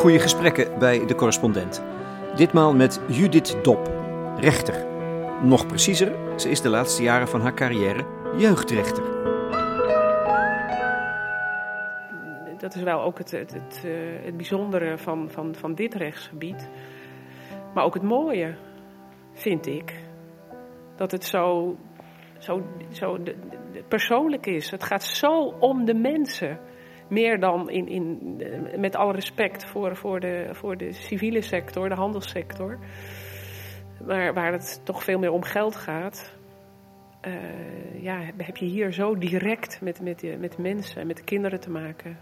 goede gesprekken bij de correspondent. Ditmaal met Judith Dop, rechter. Nog preciezer, ze is de laatste jaren van haar carrière jeugdrechter. Dat is wel ook het, het, het, eh, het bijzondere van, van, van dit rechtsgebied. Maar ook het mooie, vind ik. Dat het zo, zo, zo persoonlijk is. Het gaat zo om de mensen. Meer dan in, in, met alle respect voor, voor, de, voor de civiele sector, de handelssector. Maar waar het toch veel meer om geld gaat. Uh, ja, heb je hier zo direct met, met, met mensen, met de kinderen te maken.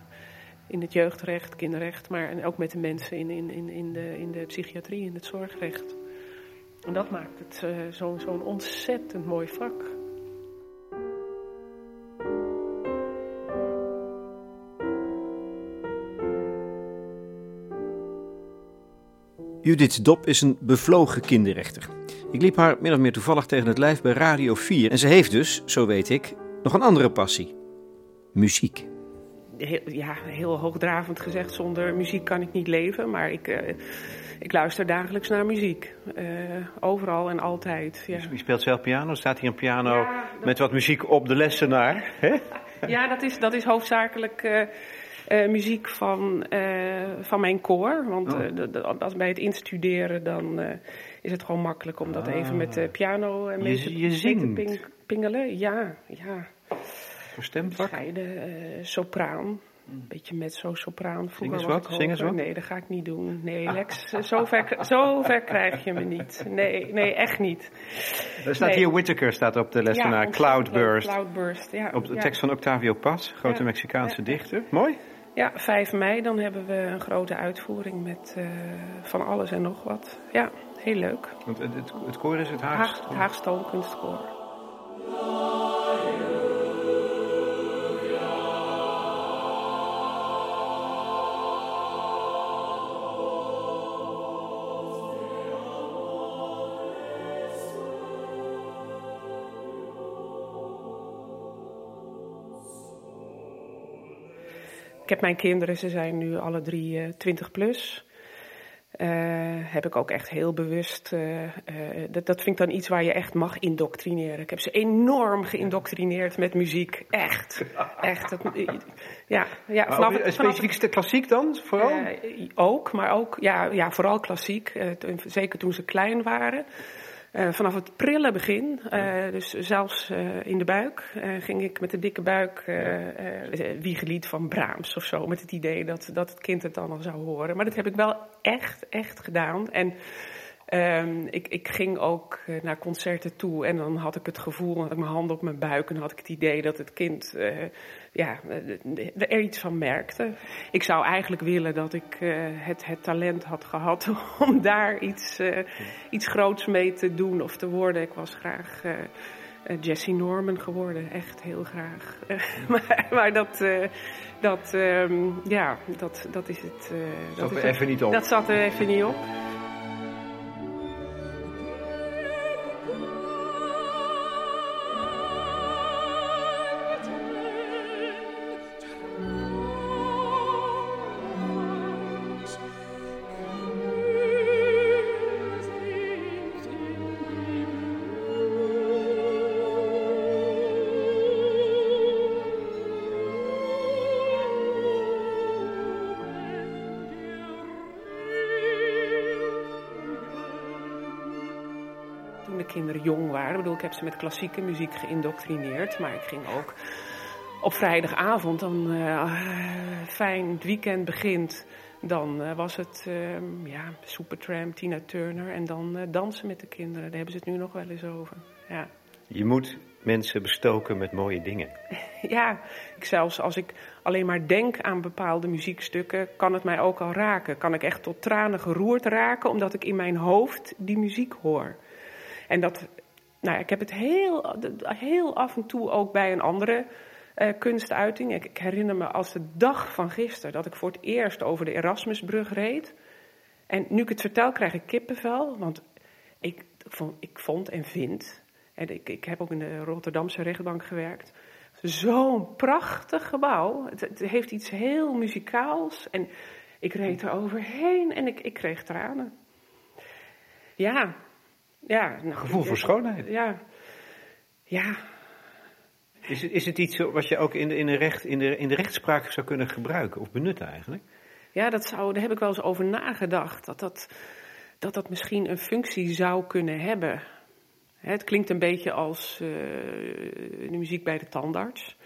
In het jeugdrecht, kinderrecht, maar en ook met de mensen in, in, in, in, de, in de psychiatrie, in het zorgrecht. En dat maakt het uh, zo'n zo ontzettend mooi vak. Judith Dop is een bevlogen kinderrechter. Ik liep haar min of meer toevallig tegen het lijf bij Radio 4. En ze heeft dus, zo weet ik, nog een andere passie: muziek. Heel, ja, heel hoogdravend gezegd, zonder muziek kan ik niet leven. Maar ik, uh, ik luister dagelijks naar muziek. Uh, overal en altijd. Ja. Je speelt zelf piano? Staat hier een piano ja, dat... met wat muziek op de lessenaar? Hè? Ja, dat is, dat is hoofdzakelijk. Uh, uh, muziek van, uh, van mijn koor. Want oh. als bij het instuderen dan is het gewoon makkelijk om dat ah. even met de piano en je, je zingt. te ping, pingelen. Ja, ja. Voor stemvak? Sopraan. Een beetje met zo'n sopraan. Zing eens wat? Zing eens wat? Nee, dat ga ik niet doen. Nee, Lex, zo, ver, zo ver krijg je me niet. Nee, nee echt niet. Er staat nee. hier Whittaker staat op de lessenaar. Ja, Cloudburst. Cloudburst, ja. Op de ja. tekst van Octavio Paz, grote Ja. Mexicaanse dichter. Mooi. Ja, 5 mei, dan hebben we een grote uitvoering met eh, van alles en nog wat. Ja, heel leug. Want het, het, het koor is het Haagse. Haag, Stoomkunstkoor. Ik heb mijn kinderen, ze zijn nu alle drie uh, 20 plus. Uh, heb ik ook echt heel bewust. Uh, dat, dat vind ik dan iets waar je echt mag indoctrineren. Ik heb ze enorm geïndoctrineerd met muziek. Echt. Echt. Dat, ja, ja, vanaf, een specifiek klassiek dan? Vooral? ook, maar ook ja, ja, vooral klassiek. zeker toen ze klein waren. Uh, vanaf het prille begin, uh, dus zelfs uh, in de buik, ging ik met de dikke buik wiegelied van Brahms of zo. Met het idee dat, dat het kind het dan al zou horen. Maar dat heb ik wel echt, echt gedaan. En um, ik, ik ging ook naar concerten toe en dan had ik het gevoel, had ik mijn hand op mijn buik en had ik het idee dat het kind ja, er iets van merkte. Ik zou eigenlijk willen dat ik uh, het, het talent had gehad om daar iets, uh, iets groots mee te doen of te worden. Ik was graag Jessie Norman geworden, echt heel graag. maar, maar dat, dat, um, ja, dat, dat is het. dat is er even niet op. Dat zat er even niet op. Ik heb ze met klassieke muziek geïndoctrineerd. Maar ik ging ook op vrijdagavond, dan uh, fijn het weekend begint. Dan uh, was het uh, ja, Supertramp, Tina Turner en dan dansen met de kinderen. Daar hebben ze het nu nog wel eens over. Ja. Je moet mensen bestoken met mooie dingen. ja, ik zelfs als ik alleen maar denk aan bepaalde muziekstukken, kan het mij ook al raken. Kan ik echt tot tranen geroerd raken, omdat ik in mijn hoofd die muziek hoor. En dat, nou ja, ik heb het heel, heel af en toe ook bij een andere uh, kunstuiting. Ik, ik, herinner me als de dag van gisteren dat ik voor het eerst over de Erasmusbrug reed. En nu ik het vertel, krijg ik kippenvel. Want ik vond, ik vond en vind, en ik, ik heb ook in de Rotterdamse rechtbank gewerkt. Zo'n prachtig gebouw. Het, het, heeft iets heel muzikaals. En Ik reed er overheen en ik, ik kreeg tranen. Ja, ja. Nou, Gevoel voor schoonheid. Ja, ja. Is het, is het iets wat je ook in de, in, de recht, in, de, in de rechtspraak zou kunnen gebruiken of benutten eigenlijk? Ja, dat zou, daar heb ik wel eens over nagedacht. Dat dat, dat, dat misschien een functie zou kunnen hebben. Het klinkt een beetje als uh, de muziek bij de tandarts.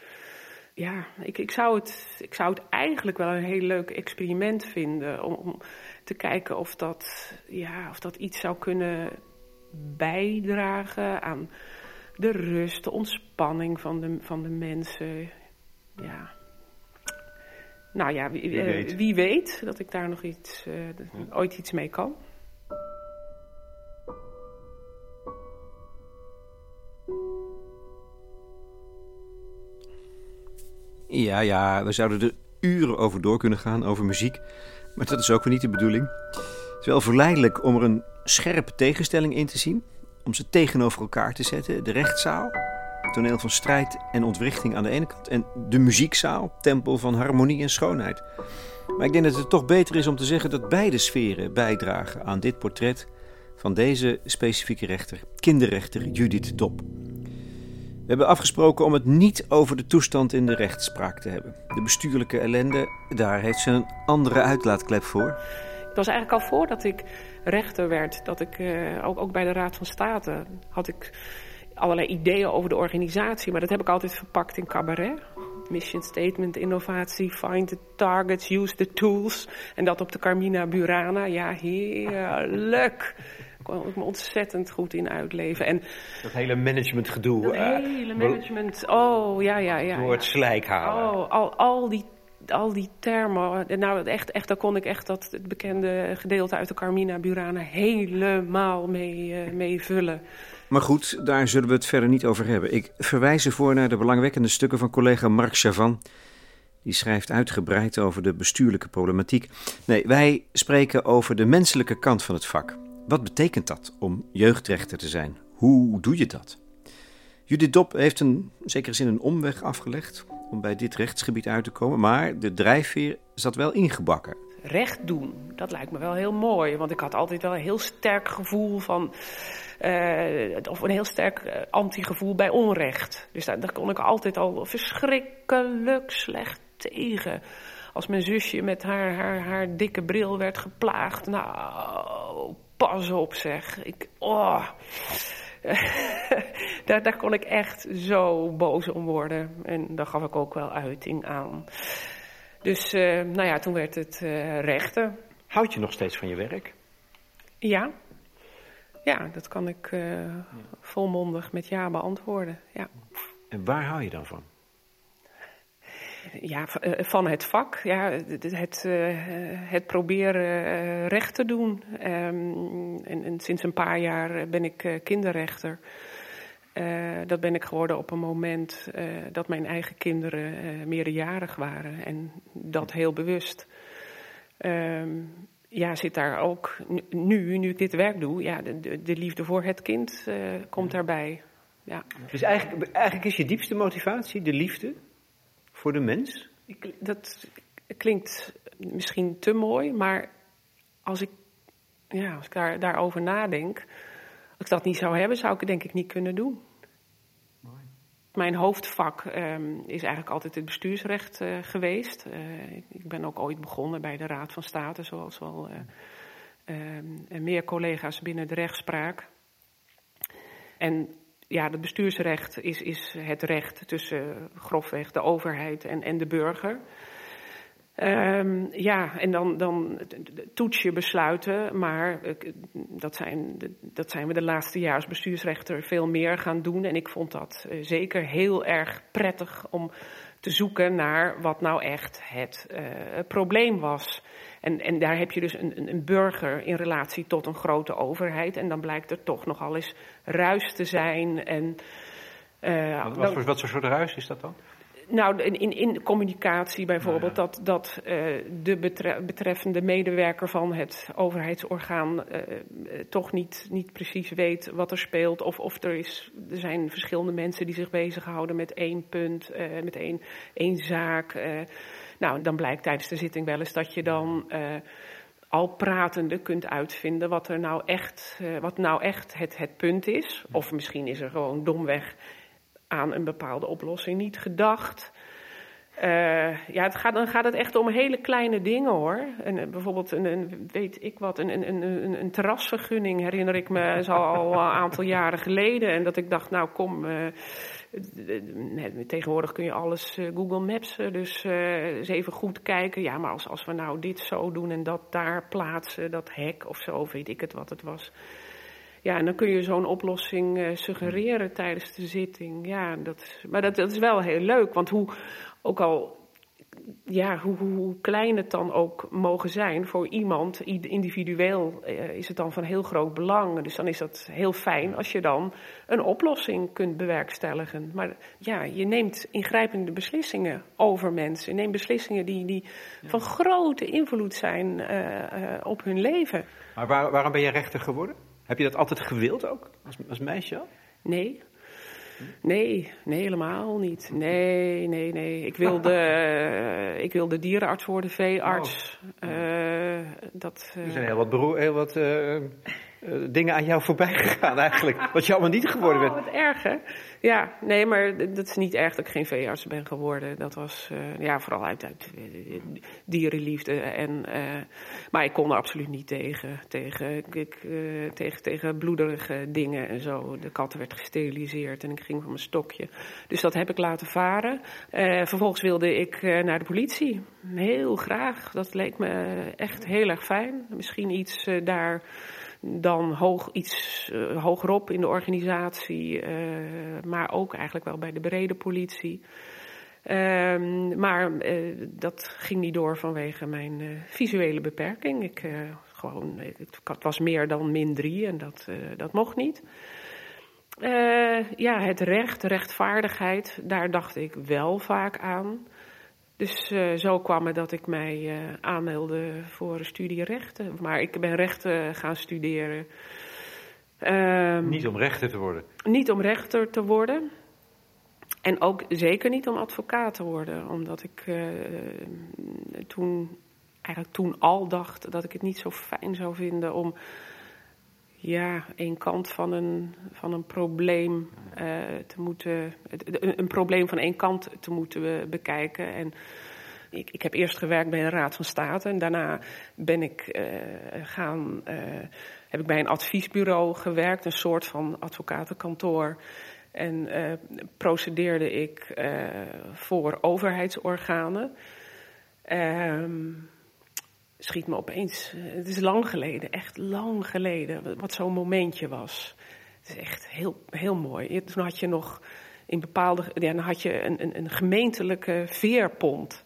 Ja, ik, ik, zou het, ik zou het eigenlijk wel een heel leuk experiment vinden. Om, om te kijken of dat, ja, of dat iets zou kunnen bijdragen aan de rust, de ontspanning van de, van de mensen. Ja. Nou ja, wie, wie, weet. wie weet. dat ik daar nog iets, uh, ooit iets mee kan. Ja, ja, we zouden er uren over door kunnen gaan, over muziek. Maar dat is ook weer niet de bedoeling. Het is wel verleidelijk om er een scherpe tegenstelling in te zien. Om ze tegenover elkaar te zetten. De rechtszaal, toneel van strijd en ontwrichting aan de ene kant. En de muziekzaal, tempel van harmonie en schoonheid. Maar ik denk dat het toch beter is om te zeggen dat beide sferen bijdragen aan dit portret van deze specifieke rechter, kinderrechter Judith Dop. We hebben afgesproken om het niet over de toestand in de rechtspraak te hebben. De bestuurlijke ellende, daar heeft ze een andere uitlaatklep voor. Het was eigenlijk al voordat ik rechter werd, dat ik uh, ook, ook bij de Raad van State had ik allerlei ideeën over de organisatie, maar dat heb ik altijd verpakt in cabaret. Mission statement, innovatie, find the targets, use the tools. En dat op de Carmina Burana. Ja, heerlijk kon ik me ontzettend goed in uitleven. En dat hele managementgedoe. Dat uh, hele management, oh ja, ja, ja. Door het slijk halen. Oh, al, al die al die termen, nou echt, echt, daar kon ik echt dat het bekende gedeelte uit de Carmina Burana helemaal mee, uh, vullen. Maar goed, daar zullen we het verder niet over hebben. Ik verwijs ervoor naar de belangwekkende stukken van collega Mark Chavan. Die schrijft uitgebreid over de bestuurlijke problematiek. Nee, wij spreken over de menselijke kant van het vak. Wat betekent dat om jeugdrechter te zijn? Hoe doe je dat? Judith Dop heeft een zekere zin een omweg afgelegd om bij dit rechtsgebied uit te komen, maar de drijfveer zat wel ingebakken. Recht doen, dat lijkt me wel heel mooi, want ik had altijd wel een heel sterk gevoel van. Uh, of een heel sterk uh, antigevoel bij onrecht. Dus daar, daar kon ik altijd al verschrikkelijk slecht tegen. Als mijn zusje met haar, haar, haar dikke bril werd geplaagd. Nou, pas op zeg. Ik, oh. daar, daar kon ik echt zo boos om worden. En daar gaf ik ook wel uiting aan. Dus uh, nou ja, toen werd het uh, rechten. Houd je nog steeds van je werk? Ja. Ja, dat kan ik uh, volmondig met ja beantwoorden. Ja. En waar hou je dan van? Ja, eh, van het vak. Ja, het, het, eh, het proberen eh, recht te doen. Ehm, en, en, sinds een paar jaar ben ik kinderrechter. dat ben ik geworden op een moment dat mijn eigen kinderen meerderjarig waren. En dat heel bewust. Ehm, ja, zit daar ook nu, nu ik dit werk doe, ja, de, de liefde voor het kind komt daarbij. Ja. Dus eigenlijk, eigenlijk is je diepste motivatie de liefde voor de mens? Ik, dat klinkt misschien te mooi, maar als ik, ja, als ik daar, daarover nadenk, als ik dat niet zou hebben, zou ik het denk ik niet kunnen doen. Mooi. Mijn hoofdvak um, is eigenlijk altijd het bestuursrecht uh, geweest. Uh, ik ben ook ooit begonnen bij de Raad van State, zoals wel uh, meer collega's binnen de rechtspraak. En ja, het bestuursrecht is, is het recht tussen grofweg de overheid en, en de burger. Um, ja, en dan, dan toets je besluiten, maar dat zijn, dat zijn we de laatste jaar als bestuursrechter veel meer gaan doen. En ik vond dat uh, zeker heel erg prettig om te zoeken naar wat nou echt het uh, probleem was. En, en daar heb je dus een, een, burger in relatie tot een grote overheid. En dan blijkt er toch nogal eens ruis te zijn. En, uh, wat, wat, voor, wat voor soort ruis is dat dan? Nou, in, in communicatie bijvoorbeeld, dat, dat uh, de betreffende medewerker van het overheidsorgaan uh, toch niet, niet precies weet wat er speelt. Of, of er, is, er zijn verschillende mensen die zich bezighouden met één punt, met één, één zaak. Nou, dan blijkt tijdens de zitting wel eens dat je dan uh, al pratende kunt uitvinden wat er nou echt, uh, wat nou echt het, het punt is. Of misschien is er gewoon domweg aan een bepaalde oplossing niet gedacht. Uh, ja, het gaat, dan gaat het echt om hele kleine dingen hoor. En, bijvoorbeeld, een, weet ik wat, een, een, een, terrasvergunning herinner ik me al, een aantal jaren geleden. En dat ik dacht, nou kom, tegenwoordig kun je alles uh, Google Maps, dus eens even goed kijken. Ja, maar als, als we nou dit zo doen en dat daar plaatsen, dat hek of zo, weet ik het wat het was. Ja, en dan kun je zo'n oplossing suggereren tijdens de zitting. Ja, dat, maar dat is wel heel leuk, want hoe, ook al ja, hoe, hoe, klein het dan ook mogen zijn voor iemand, individueel uh, is het dan van heel groot belang. Dus dan is dat heel fijn als je dan een oplossing kunt bewerkstelligen. Maar ja, je neemt ingrijpende beslissingen over mensen. Je neemt beslissingen die, die ja. van grote invloed zijn uh, uh, op hun leven. Maar waar, waarom ben je rechter geworden? Heb je dat altijd gewild ook, als, als meisje? Nee. Nee, nee, helemaal niet. Nee, nee, nee. Ik wilde, uh, ik wilde dierenarts worden, veearts. Oh. Uh, dat, uh... Er zijn heel wat, heel wat dingen aan jou voorbij gegaan eigenlijk. Wat je allemaal niet geworden bent. Oh, wat erg hè? Ja, nee, maar dat is niet erg dat ik geen veearts ben geworden. Dat was uh, ja, vooral uit, uit dierenliefde. En, uh, maar ik kon er absoluut niet tegen. Tegen, ik, tegen, tegen bloederige dingen en zo. De kat werd gesteriliseerd en ik ging van mijn stokje. Dus dat heb ik laten varen. vervolgens wilde ik naar de politie. Heel graag. Dat leek me echt heel erg fijn. Misschien iets daar dan hoog, iets uh, hogerop in de organisatie, uh, maar ook eigenlijk wel bij de brede politie. Uh, maar uh, dat ging niet door vanwege mijn visuele beperking. Ik, gewoon, het was meer dan min drie en dat, dat mocht niet. ja, het recht, rechtvaardigheid, daar dacht ik wel vaak aan. Dus uh, zo kwam het dat ik mij uh, aanmeldde voor studie rechten. Maar ik ben rechten gaan studeren. Um, niet om rechter te worden? Niet om rechter te worden. En ook zeker niet om advocaat te worden. Omdat ik uh, toen, eigenlijk toen al dacht dat ik het niet zo fijn zou vinden om ja, één kant van een, van een probleem uh, te moeten. Een, een, probleem van één kant te moeten bekijken. En ik, ik heb eerst gewerkt bij de Raad van State en daarna ben ik uh, gaan. Uh, heb ik bij een adviesbureau gewerkt, een soort van advocatenkantoor. En procedeerde ik voor overheidsorganen. Ehm, schiet me opeens. Het is lang geleden, echt lang geleden, wat zo'n momentje was. Het is echt heel, heel mooi. Toen had je nog in bepaalde. Ja, dan had je een, een, een gemeentelijke veerpont.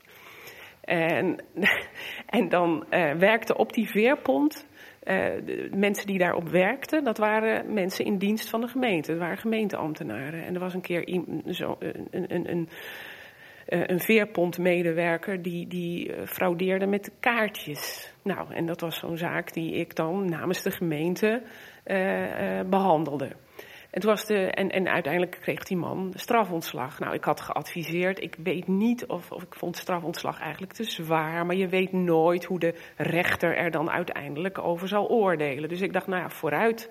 En, en dan uh, werkte op die veerpont. Uh, de mensen die daarop werkten, dat waren mensen in dienst van de gemeente. Dat waren gemeenteambtenaren. En er was een keer zo, een, een, een een veerpontmedewerker die, die uh, fraudeerde met de kaartjes. Nou, en dat was zo'n zaak die ik dan namens de gemeente uh, behandelde. En, was de, en, en uiteindelijk kreeg die man strafontslag. Nou, ik had geadviseerd. Ik weet niet of, of ik vond strafontslag eigenlijk te zwaar. Maar je weet nooit hoe de rechter er dan uiteindelijk over zal oordelen. Dus ik dacht, nou ja, vooruit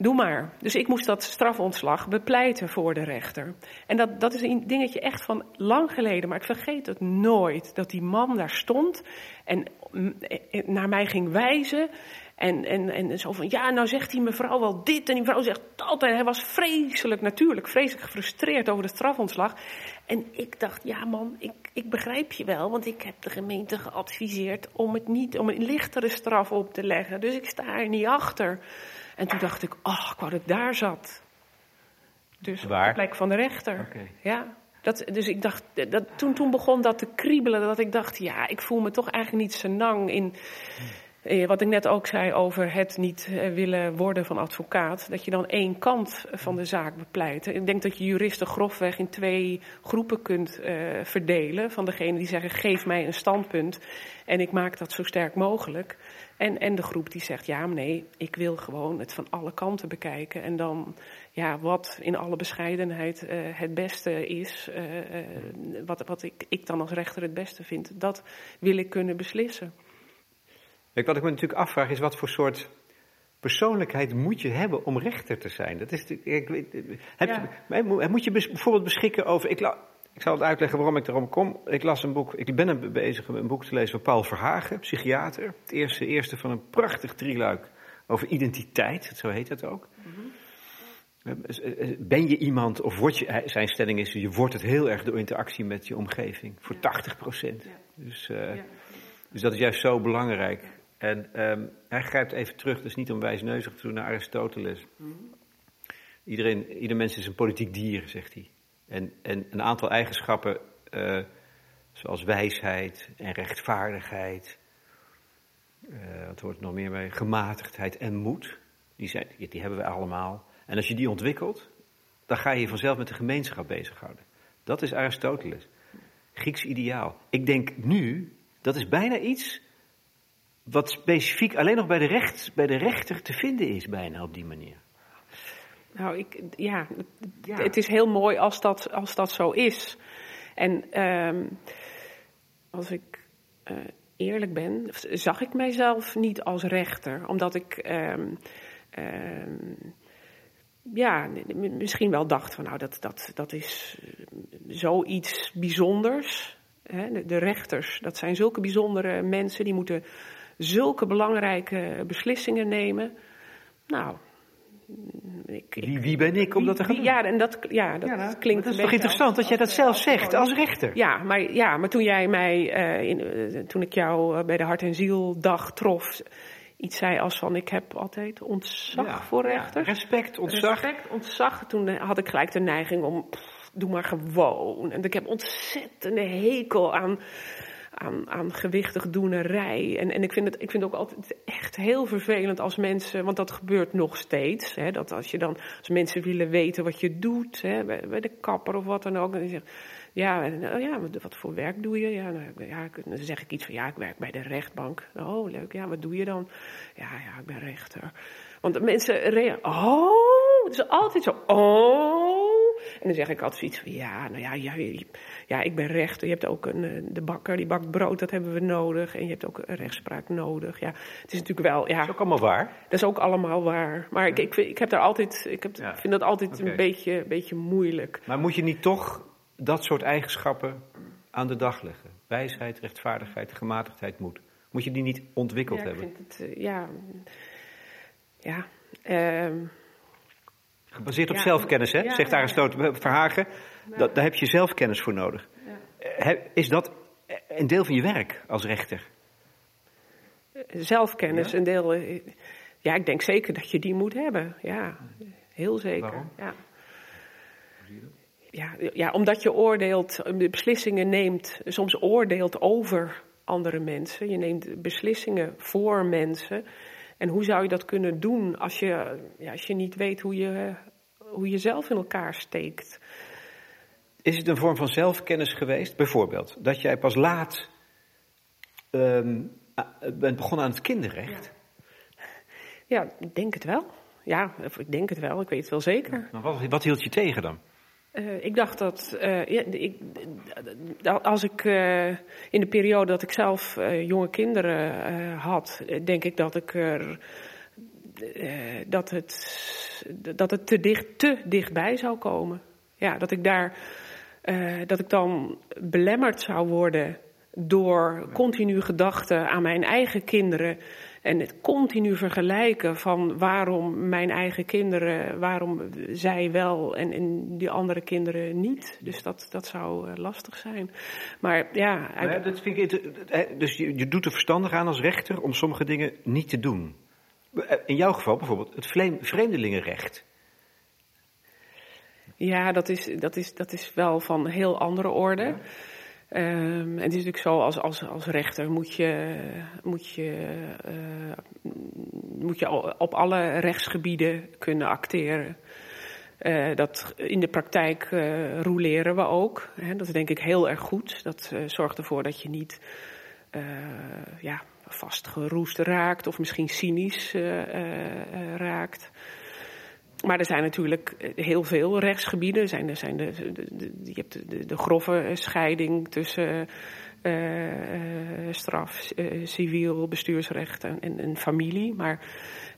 Doe maar. Dus ik moest dat strafontslag bepleiten voor de rechter. En dat, dat is een dingetje echt van lang geleden, maar ik vergeet het nooit. Dat die man daar stond en naar mij ging wijzen. En, en, en zo van, ja, nou zegt die mevrouw wel dit en die mevrouw zegt dat. En hij was vreselijk, natuurlijk, vreselijk gefrustreerd over de strafontslag. En ik dacht, ja man, ik, ik begrijp je wel, want ik heb de gemeente geadviseerd om het niet, om een lichtere straf op te leggen. Dus ik sta er niet achter. En toen dacht ik, oh, ik wou dat ik daar zat. Dus Waar? op de plek van de rechter. Okay. Ja. Dat, dus ik dacht, dat, toen, toen begon dat te kriebelen, dat ik dacht, ja, ik voel me toch eigenlijk niet zo nang in. eh, wat ik net ook zei over het niet eh, willen worden van advocaat, dat je dan één kant van de zaak bepleit. Ik denk dat je juristen grofweg in twee groepen kunt verdelen. Van degene die zeggen: geef mij een standpunt en ik maak dat zo sterk mogelijk. En, en de groep die zegt: ja, nee, ik wil gewoon het van alle kanten bekijken. En dan, ja, wat in alle bescheidenheid uh, het beste is, uh, wat, wat ik, ik dan als rechter het beste vind, dat wil ik kunnen beslissen. Wat ik me natuurlijk afvraag is wat voor soort persoonlijkheid moet je hebben om rechter te zijn? Dat is, ik, weet, heb je, moet je bijvoorbeeld beschikken over. Ik, ik zal het uitleggen waarom ik erom kom. Ik las een boek, ik ben bezig een boek te lezen van Paul Verhagen, psychiater. Het eerste, eerste van een prachtig drieluik over identiteit, zo heet dat ook. Ben je iemand, of word je, zijn stelling is, je wordt het heel erg door interactie met je omgeving, voor 80 procent. Dus, uh, dus dat is juist zo belangrijk. En um, hij grijpt even terug, dus niet om wijsneuzig te doen, naar Aristoteles. Iedereen, ieder mens is een politiek dier, zegt hij. En, en een aantal eigenschappen, uh, zoals wijsheid en rechtvaardigheid, uh, wat hoort nog meer mee, gematigdheid en moed, die, zijn, die hebben we allemaal. En als je die ontwikkelt, dan ga je je vanzelf met de gemeenschap bezighouden. Dat is Aristoteles. Grieks ideaal. Ik denk nu, dat is bijna iets wat specifiek alleen nog bij de, recht, bij de rechter te vinden is, bijna op die manier. Nou, ik, ja, het is heel mooi als dat, als dat zo is. En um, als ik uh, eerlijk ben, zag ik mijzelf niet als rechter, omdat ik. Um, um, ja, misschien wel dacht van nou, dat, dat, dat is zoiets bijzonders. Hè? De rechters, dat zijn zulke bijzondere mensen, die moeten zulke belangrijke beslissingen nemen. Nou, ik, wie, wie, ben ik om dat te gaan doen? Ja, en dat, ja, dat ja, klinkt. Dat is toch interessant dat jij dat zelf zegt als rechter? Ja, maar, ja, maar toen jij mij, uh, in, uh, toen ik jou uh, bij de Hart en Ziel dag trof, iets zei als van: Ik heb altijd ontzag ja, voor rechters. Ja, respect, ontzag. Respect, ontzag. Toen had ik gelijk de neiging om. Pff, doe maar gewoon. En ik heb ontzettende hekel aan aan, aan gewichtig doenerij. En, en ik, vind het, ik vind ook altijd echt heel vervelend als mensen, want dat gebeurt nog steeds. Hè, dat als je dan, als mensen willen weten wat je doet, hè, bij, de kapper of wat dan ook, en zeggen, ja, nou, ja, wat voor werk doe je? Ja, nou, ja, dan zeg ik iets van, ja, ik werk bij de rechtbank. Oh, leuk, ja, wat doe je dan? Ja, ja, ik ben rechter. Want mensen reageren, oh, het is altijd zo, oh. En dan zeg ik altijd zoiets van, ja, nou ja, ja, ja, ik ben rechter. Je hebt ook een, eh, de bakker, die bakt brood, dat hebben we nodig. En je hebt ook een rechtspraak nodig. Ja, het is natuurlijk wel, ja. Dat is ook allemaal waar. Dat is ook allemaal waar. Maar ik, ik, ik heb daar altijd, ik heb, ja. vind dat altijd okay. een beetje, beetje moeilijk. Maar moet je niet toch dat soort eigenschappen aan de dag leggen? Wijsheid, rechtvaardigheid, gematigdheid, moed. Moet je die niet ontwikkeld ja, hebben? Ik vind het, uh, ja, ja. Uh, Gebaseerd op ja, zelfkennis, hè? Ja, zegt Aristoteles Verhagen. Dat, daar heb je zelfkennis voor nodig. Is dat een deel van je werk als rechter? Zelfkennis, een deel. eh, Ja, ik denk zeker dat je die moet hebben. Ja, heel zeker. Waarom? Ja. Ja, ja, omdat je oordeelt, beslissingen neemt, soms oordeelt over andere mensen. Je neemt beslissingen voor mensen. En hoe zou je dat kunnen doen als je, ja, als je niet weet hoe je, hoe je zelf in elkaar steekt? Is het een vorm van zelfkennis geweest, bijvoorbeeld, dat jij pas laat um, bent begonnen aan het kinderrecht? Ja. ja, ik denk het wel. Ja, ik denk het wel, ik weet het wel zeker. Maar wat, wat hield je tegen dan? Uh, ik dacht dat, ja, ik, als ik uh, in de periode dat ik zelf jonge kinderen had, denk ik dat ik er, dat het, dat het te, dicht, te dichtbij zou komen. Ja, dat ik daar, dat ik dan belemmerd zou worden door continu gedachten aan mijn eigen kinderen. En het continu vergelijken van waarom mijn eigen kinderen, waarom zij wel en, en die andere kinderen niet. Dus dat, dat zou uh, lastig zijn. Maar ja. Dat vind ik, dus je, je doet er verstandig aan als rechter om sommige dingen niet te doen. In jouw geval bijvoorbeeld het vreemdelingenrecht. Ja, dat is, dat, is, dat is wel van heel andere orde. Ja. Ehm, en het is natuurlijk zo, als, als, als rechter moet je, moet, je, uh, moet je op alle rechtsgebieden kunnen acteren. Uh, dat in de praktijk uh, roleren we ook. Hè. Dat is denk ik heel erg goed. Dat zorgt ervoor dat je niet ja, vastgeroest raakt of misschien cynisch raakt. Maar er zijn natuurlijk eh, heel veel rechtsgebieden. Zijn, zijn de, je hebt de, de, grove scheiding tussen uh, straf, civiel, bestuursrecht en, en, en familie. Maar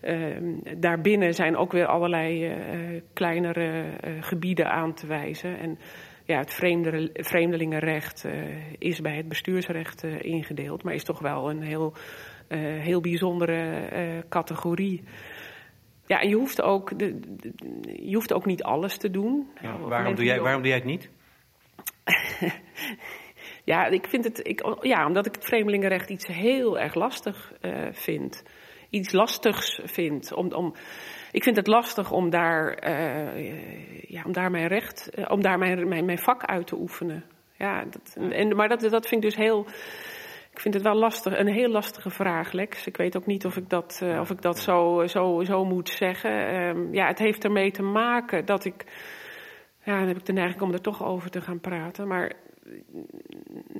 ehm, daarbinnen zijn ook weer allerlei kleinere gebieden aan te wijzen. En ja, het vreemdelingenrecht is bij het bestuursrecht ingedeeld, maar is toch wel een heel, heel bijzondere categorie. Ja, en je hoeft ook, de, je hoeft ook niet alles te doen. Ja, waarom, doe jij, waarom doe jij het niet? ja, ik vind het, ik, ja, omdat ik het vreemdelingenrecht iets heel erg lastig uh, vind. Iets lastigs vind. Om, om, ik vind het lastig om daar, uh, ja, om daar mijn recht, uh, om daar mijn, mijn, mijn vak uit te oefenen. Ja, dat, en, maar dat, dat vind ik dus heel ik vind het wel lastig, een heel lastige vraag, Lex. Ik weet ook niet of ik dat, uh, of ik dat zo, zo, zo moet zeggen. Um, ja, het heeft ermee te maken dat ik. Ja, dan heb ik de neiging om er toch over te gaan praten. Maar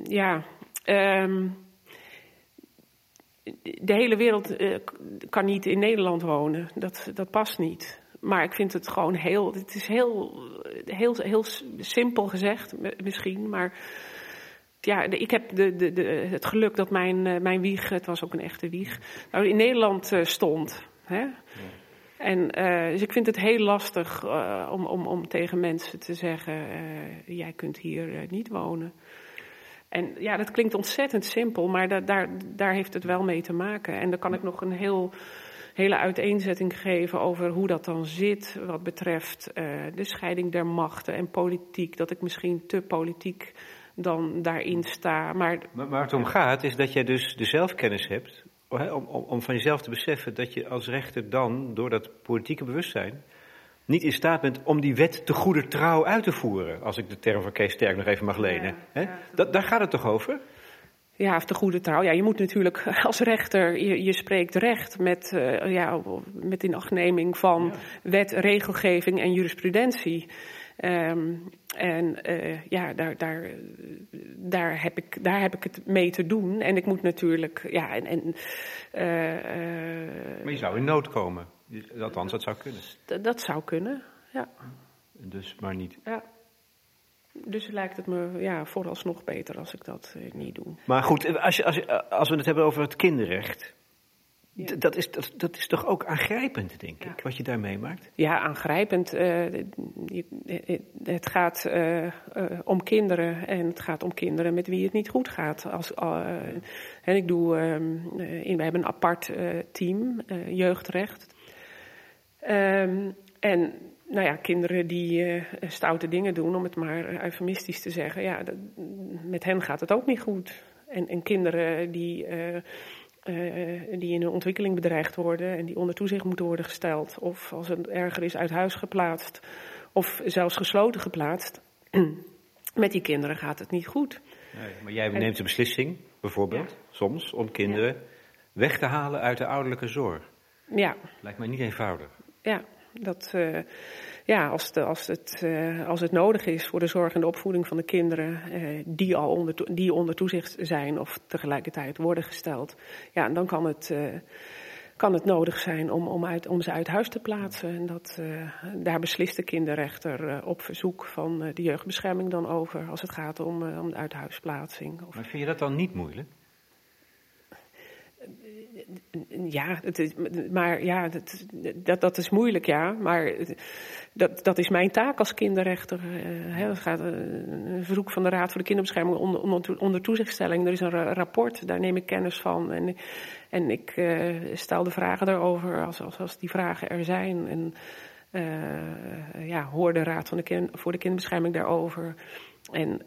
ja. Um, de hele wereld uh, kan niet in Nederland wonen. Dat, dat past niet. Maar ik vind het gewoon heel. Het is heel, heel, heel simpel gezegd, misschien. Maar ja, ik heb de, de, de, het geluk dat mijn, uh, mijn wieg, het was ook een echte wieg, nou, in Nederland uh, stond. Hè? Ja. En uh, dus ik vind het heel lastig om, om, om tegen mensen te zeggen: jij kunt hier niet wonen. En ja, dat klinkt ontzettend simpel, maar da daar, daar heeft het wel mee te maken. En dan kan ik nog een heel, hele uiteenzetting geven over hoe dat dan zit, wat betreft de scheiding der machten en politiek. Dat ik misschien te politiek dan daarin sta. Maar, maar waar het om gaat is dat jij dus de zelfkennis hebt om, om, om van jezelf te beseffen dat je als rechter dan, door dat politieke bewustzijn, niet in staat bent om die wet te goede trouw uit te voeren. Als ik de term van Kees Sterk nog even mag lenen. Ja, daar gaat het toch over? Ja, of de goede trouw. Ja, je moet natuurlijk als rechter, je, je spreekt recht met, uh, ja, met inachtneming van ja. wet, regelgeving en jurisprudentie. Um, en uh, ja, daar, daar, daar, heb ik, daar heb ik het mee te doen. En ik moet natuurlijk, ja, en. en uh, uh, maar je zou in nood komen. Althans, dat zou kunnen. Dat zou kunnen, ja. Dus maar niet. Ja. Dus lijkt het me ja, vooralsnog beter als ik dat niet doe. Maar goed, als, je, als, je, als we het hebben over het kinderrecht. Ja. Dat, is, dat, dat, is toch ook aangrijpend, denk ja. ik, wat je daar meemaakt? Ja, aangrijpend. Uh, het gaat uh, uh, om kinderen en het gaat om kinderen met wie het niet goed gaat. Als, en ik doe, in, we hebben een apart team, jeugdrecht. Um, en nou ja, kinderen die stoute dingen doen, om het maar eufemistisch te zeggen, ja, dat, met hen gaat het ook niet goed. En, en kinderen die die in hun ontwikkeling bedreigd worden en die onder toezicht moeten worden gesteld. Of als het erger is, uit huis geplaatst. Of zelfs gesloten geplaatst. Met die kinderen gaat het niet goed. Nee, maar jij neemt de beslissing, bijvoorbeeld, ja. soms, om kinderen ja. weg te halen uit de ouderlijke zorg. Ja. Lijkt mij niet eenvoudig. Ja, dat, uh, ja, als, de, als, het, uh, als het nodig is voor de zorg en de opvoeding van de kinderen uh, die al onder, die onder toezicht zijn of tegelijkertijd worden gesteld, ja, dan kan het, uh, kan het nodig zijn om, om, uit, om ze uit huis te plaatsen. En dat, daar beslist de kinderrechter op verzoek van de jeugdbescherming dan over als het gaat om, om de uithuisplaatsing. Maar vind je dat dan niet moeilijk? Ja, het is, maar ja, dat, dat, dat, is moeilijk, ja. Maar dat, dat is mijn taak als kinderrechter. Het gaat een verzoek van de Raad voor de Kinderbescherming onder, onder, toezichtstelling. Er is een rapport, daar neem ik kennis van. En, en ik uh, stel de vragen daarover als, als, als die vragen er zijn. En uh, ja, hoor de Raad van de voor de Kinderbescherming daarover. En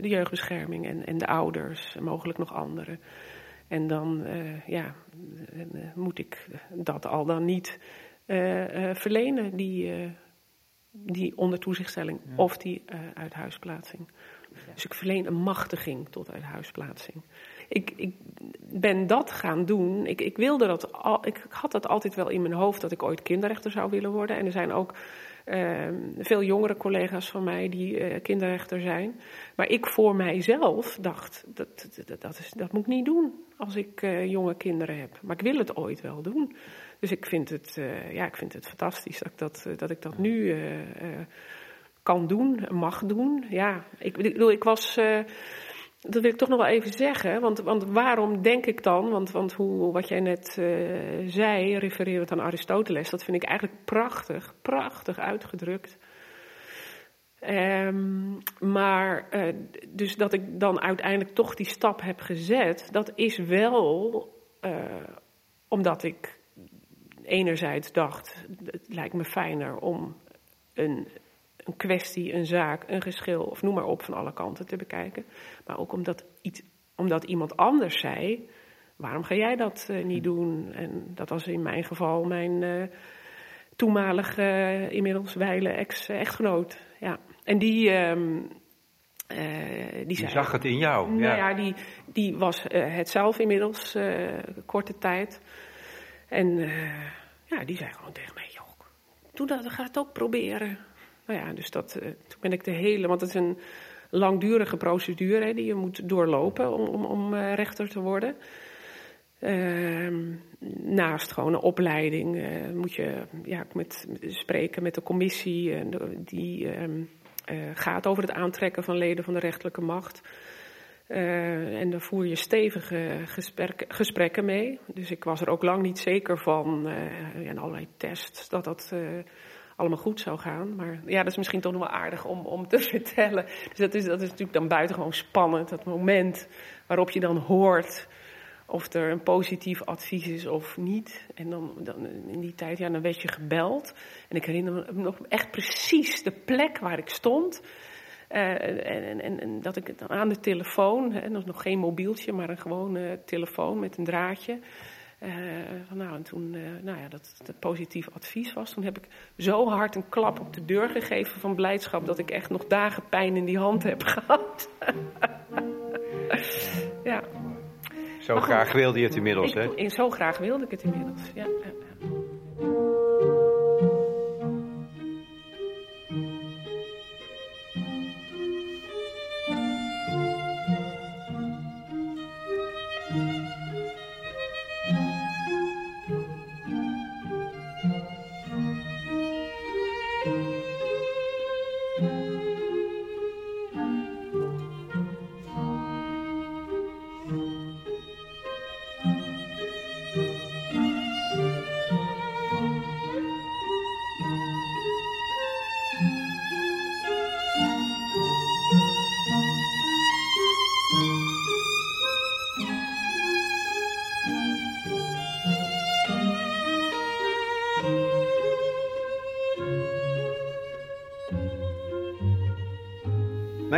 de jeugdbescherming en, en de ouders, en mogelijk nog anderen. En dan uh, ja, uh, moet ik dat al dan niet uh, verlenen, die, die onder toezichtstelling ja. of die uithuisplaatsing. Dus ik verleen een machtiging tot uithuisplaatsing. Ik, ik ben dat gaan doen. Ik, ik wilde dat al, ik had dat altijd wel in mijn hoofd dat ik ooit kinderrechter zou willen worden. En er zijn ook veel jongere collega's van mij die uh, kinderrechter zijn. Maar ik voor mijzelf dacht, dat, dat, is, dat moet ik niet doen als ik uh, jonge kinderen heb. Maar ik wil het ooit wel doen. Dus ik vind het, ja, ik vind het fantastisch dat ik dat, dat, ik dat nu kan doen, mag doen. Ja, ik ik was dat wil ik toch nog wel even zeggen. Want, want waarom denk ik dan, want, want hoe, wat jij net uh, zei, refererend aan Aristoteles, dat vind ik eigenlijk prachtig, prachtig uitgedrukt. Um, maar uh, dus dat ik dan uiteindelijk toch die stap heb gezet, dat is wel uh, omdat ik enerzijds dacht, het lijkt me fijner om een een kwestie, een zaak, een geschil of noem maar op van alle kanten te bekijken. Maar ook omdat, iets, omdat iemand anders zei, waarom ga jij dat uh, niet doen? En dat was in mijn geval mijn uh, toenmalige, uh, inmiddels wijle ex-echtgenoot. Ja. En die... Um, die, die zei, zag het in jou. Nou ja, ja die, die was het zelf inmiddels, korte tijd. En ja, die zei gewoon tegen mij, joh, doe dat, ga het ook proberen. Nou ja, dus dat, uh, toen ben ik de hele, want het is een langdurige procedure hè, die je moet doorlopen om, om, om uh, rechter te worden. Uh, naast gewoon een opleiding uh, moet je ja, met, spreken met de commissie die ehm, gaat over het aantrekken van leden van de rechterlijke macht. en daar voer je stevige gesprekken mee. Dus ik was er ook lang niet zeker van, en allerlei tests, dat dat allemaal goed zou gaan. Maar ja, dat is misschien toch nog wel aardig om, om te vertellen. Dus dat is, dat is natuurlijk dan buitengewoon spannend. Dat moment waarop je dan hoort of er een positief advies is of niet. En dan, dan in die tijd, ja, dan werd je gebeld. En ik herinner me nog echt precies de plek waar ik stond. Uh, en, en, en, dat ik aan de telefoon, hè, nog geen mobieltje, maar een gewone telefoon met een draadje. Uh, nou, en toen, uh, nou ja, dat het positief advies was. Toen heb ik zo hard een klap op de deur gegeven van blijdschap dat ik echt nog dagen pijn in die hand heb gehad. ja. Zo graag wilde je het inmiddels, ik, hè? Zo graag wilde ik het inmiddels, ja.